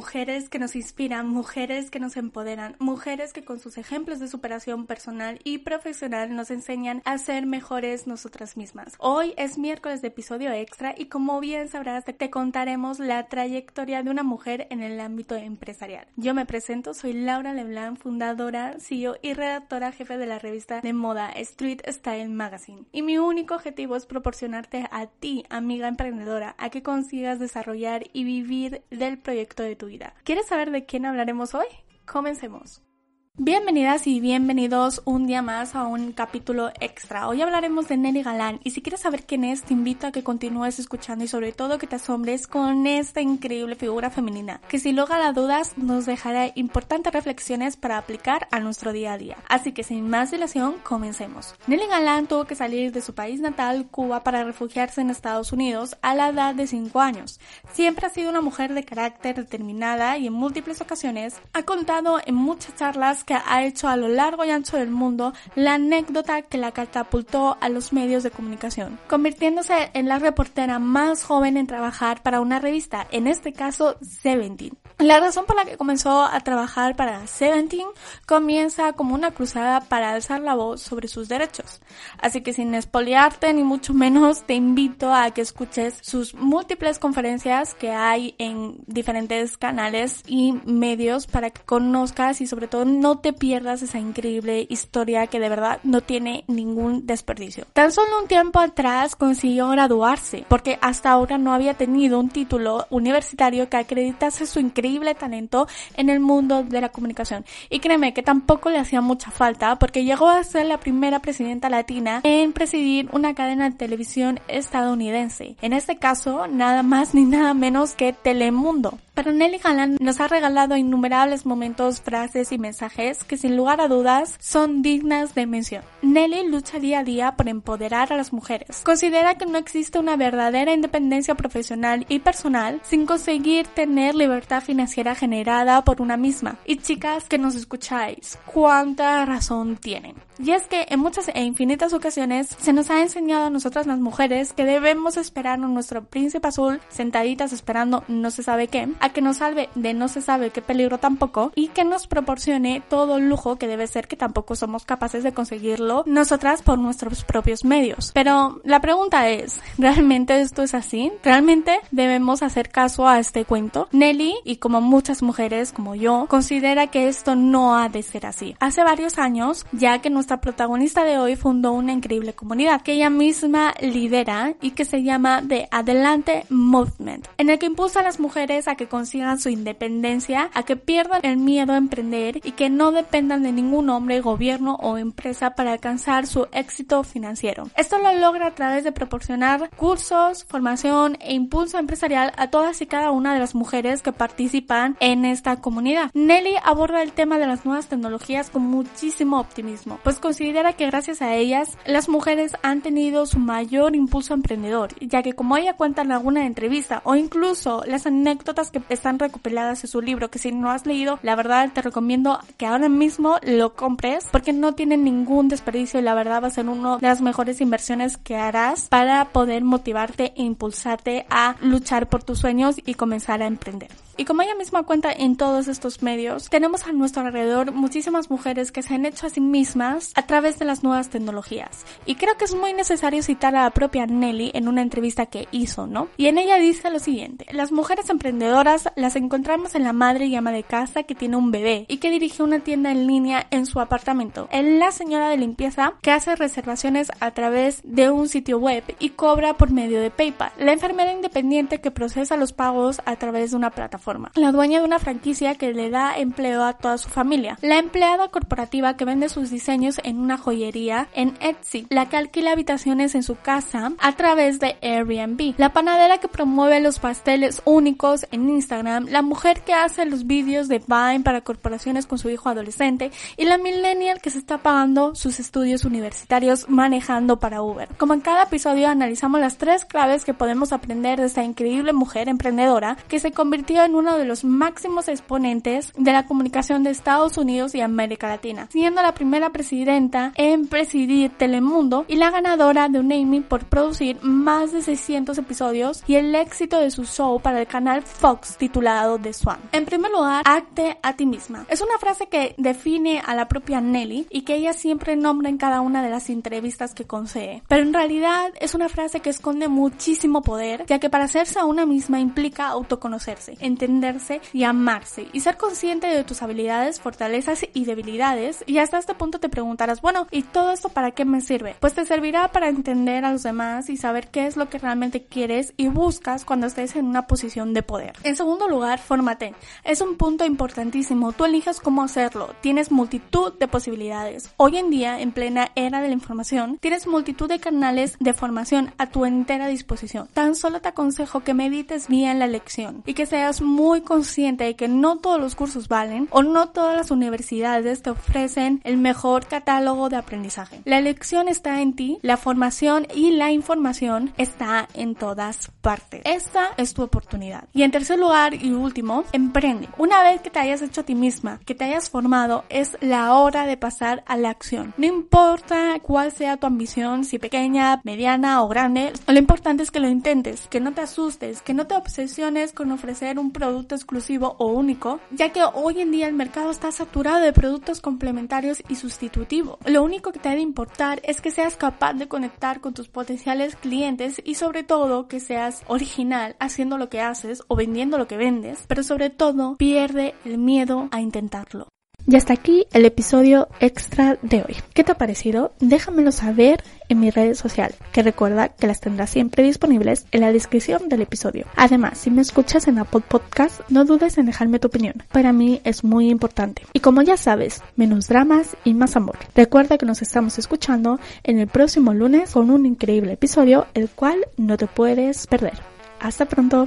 mujeres que nos inspiran, mujeres que nos empoderan, mujeres que con sus ejemplos de superación personal y profesional nos enseñan a ser mejores nosotras mismas. Hoy es miércoles de episodio extra y como bien sabrás te contaremos la trayectoria de una mujer en el ámbito empresarial. Yo me presento, soy Laura Leblanc, fundadora, CEO y redactora jefe de la revista de moda Street Style Magazine. Y mi único objetivo es proporcionarte a ti, amiga emprendedora, a que consigas desarrollar y vivir del proyecto de tu ¿Quieres saber de quién hablaremos hoy? Comencemos. Bienvenidas y bienvenidos un día más a un capítulo extra. Hoy hablaremos de Nelly Galán y si quieres saber quién es, te invito a que continúes escuchando y sobre todo que te asombres con esta increíble figura femenina, que sin lugar a dudas nos dejará importantes reflexiones para aplicar a nuestro día a día. Así que sin más dilación, comencemos. Nelly Galán tuvo que salir de su país natal, Cuba, para refugiarse en Estados Unidos a la edad de 5 años. Siempre ha sido una mujer de carácter determinada y en múltiples ocasiones ha contado en muchas charlas que ha hecho a lo largo y ancho del mundo la anécdota que la catapultó a los medios de comunicación, convirtiéndose en la reportera más joven en trabajar para una revista, en este caso Seventeen. La razón por la que comenzó a trabajar para Seventeen comienza como una cruzada para alzar la voz sobre sus derechos. Así que sin espoliarte ni mucho menos te invito a que escuches sus múltiples conferencias que hay en diferentes canales y medios para que conozcas y sobre todo no te pierdas esa increíble historia que de verdad no tiene ningún desperdicio. Tan solo un tiempo atrás consiguió graduarse porque hasta ahora no había tenido un título universitario que acreditase su increíble talento en el mundo de la comunicación. Y créeme que tampoco le hacía mucha falta porque llegó a ser la primera presidenta latina en presidir una cadena de televisión estadounidense. En este caso, nada más ni nada menos que Telemundo. Pero Nelly Galán nos ha regalado innumerables momentos, frases y mensajes que sin lugar a dudas son dignas de mención. Nelly lucha día a día por empoderar a las mujeres. Considera que no existe una verdadera independencia profesional y personal sin conseguir tener libertad financiera generada por una misma. Y chicas que nos escucháis, ¿cuánta razón tienen? Y es que en muchas e infinitas ocasiones se nos ha enseñado a nosotras las mujeres que debemos esperar a nuestro príncipe azul sentaditas esperando no se sabe qué, a que nos salve de no se sabe qué peligro tampoco y que nos proporcione todo el lujo que debe ser que tampoco somos capaces de conseguirlo nosotras por nuestros propios medios. Pero la pregunta es, ¿realmente esto es así? ¿Realmente debemos hacer caso a este cuento? Nelly, y como muchas mujeres como yo, considera que esto no ha de ser así. Hace varios años, ya que nuestra protagonista de hoy fundó una increíble comunidad que ella misma lidera y que se llama The Adelante Movement, en el que impulsa a las mujeres a que consigan su independencia, a que pierdan el miedo a emprender y que no dependan de ningún hombre, gobierno o empresa para alcanzar su éxito financiero. Esto lo logra a través de proporcionar cursos, formación e impulso empresarial a todas y cada una de las mujeres que participan en esta comunidad. Nelly aborda el tema de las nuevas tecnologías con muchísimo optimismo, pues considera que gracias a ellas las mujeres han tenido su mayor impulso emprendedor, ya que como ella cuenta en alguna entrevista o incluso las anécdotas que están recopiladas en su libro, que si no has leído, la verdad te recomiendo que ahora mismo lo compres porque no tiene ningún desperdicio y la verdad va a ser una de las mejores inversiones que harás para poder motivarte e impulsarte a luchar por tus sueños y comenzar a emprender. Y como ella misma cuenta en todos estos medios, tenemos a nuestro alrededor muchísimas mujeres que se han hecho a sí mismas a través de las nuevas tecnologías. Y creo que es muy necesario citar a la propia Nelly en una entrevista que hizo, ¿no? Y en ella dice lo siguiente, las mujeres emprendedoras las encontramos en la madre y ama de casa que tiene un bebé y que dirige una tienda en línea en su apartamento, en la señora de limpieza que hace reservaciones a través de un sitio web y cobra por medio de PayPal, la enfermera independiente que procesa los pagos a través de una plataforma plataforma. La dueña de una franquicia que le da empleo a toda su familia. La empleada corporativa que vende sus diseños en una joyería en Etsy. La que alquila habitaciones en su casa a través de Airbnb. La panadera que promueve los pasteles únicos en Instagram. La mujer que hace los vídeos de Vine para corporaciones con su hijo adolescente. Y la millennial que se está pagando sus estudios universitarios manejando para Uber. Como en cada episodio analizamos las tres claves que podemos aprender de esta increíble mujer emprendedora que se convirtió en uno de los máximos exponentes de la comunicación de Estados Unidos y América Latina, siendo la primera presidenta en presidir Telemundo y la ganadora de un Emmy por producir más de 600 episodios y el éxito de su show para el canal Fox titulado The Swan. En primer lugar, acte a ti misma. Es una frase que define a la propia Nelly y que ella siempre nombra en cada una de las entrevistas que concede. Pero en realidad es una frase que esconde muchísimo poder, ya que para hacerse a una misma implica autoconocerse, entenderse y amarse y ser consciente de tus habilidades, fortalezas y debilidades. Y hasta este punto te preguntarás, bueno, ¿y todo esto para qué me sirve? Pues te servirá para entender a los demás y saber qué es lo que realmente quieres y buscas cuando estés en una posición de poder. En segundo lugar, fórmate. Es un punto importantísimo. Tú eliges cómo hacerlo. Tienes multitud de posibilidades. Hoy en día, en plena era de la información, tienes multitud de canales de formación a tu entera disposición. Tan solo te aconsejo que medites bien la lección y que seas consciente de que no todos los cursos valen o no todas las universidades te ofrecen el mejor catálogo de aprendizaje. La lección está en ti, la formación y la información está en todas partes. Esta es tu oportunidad. Y en tercer lugar y último, emprende. Una vez que te hayas hecho a ti misma, que te hayas formado, es la hora de pasar a la acción. No importa cuál sea tu ambición, si pequeña, mediana o grande, lo importante es que lo intentes, que no te asustes, que no te obsesiones con ofrecer un producto exclusivo o único, ya que hoy en día el mercado está saturado de productos complementarios y sustitutivos. Lo único que te debe importar es que seas capaz de conectar con tus potenciales clientes y sobre todo que seas original haciendo lo que haces o vendiendo lo que vendes, pero sobre todo pierde el miedo a intentarlo. Y hasta aquí el episodio extra de hoy. ¿Qué te ha parecido? Déjamelo saber en mis redes sociales, que recuerda que las tendrás siempre disponibles en la descripción del episodio. Además, si me escuchas en Apple Podcast, no dudes en dejarme tu opinión. Para mí es muy importante. Y como ya sabes, menos dramas y más amor. Recuerda que nos estamos escuchando en el próximo lunes con un increíble episodio, el cual no te puedes perder. Hasta pronto.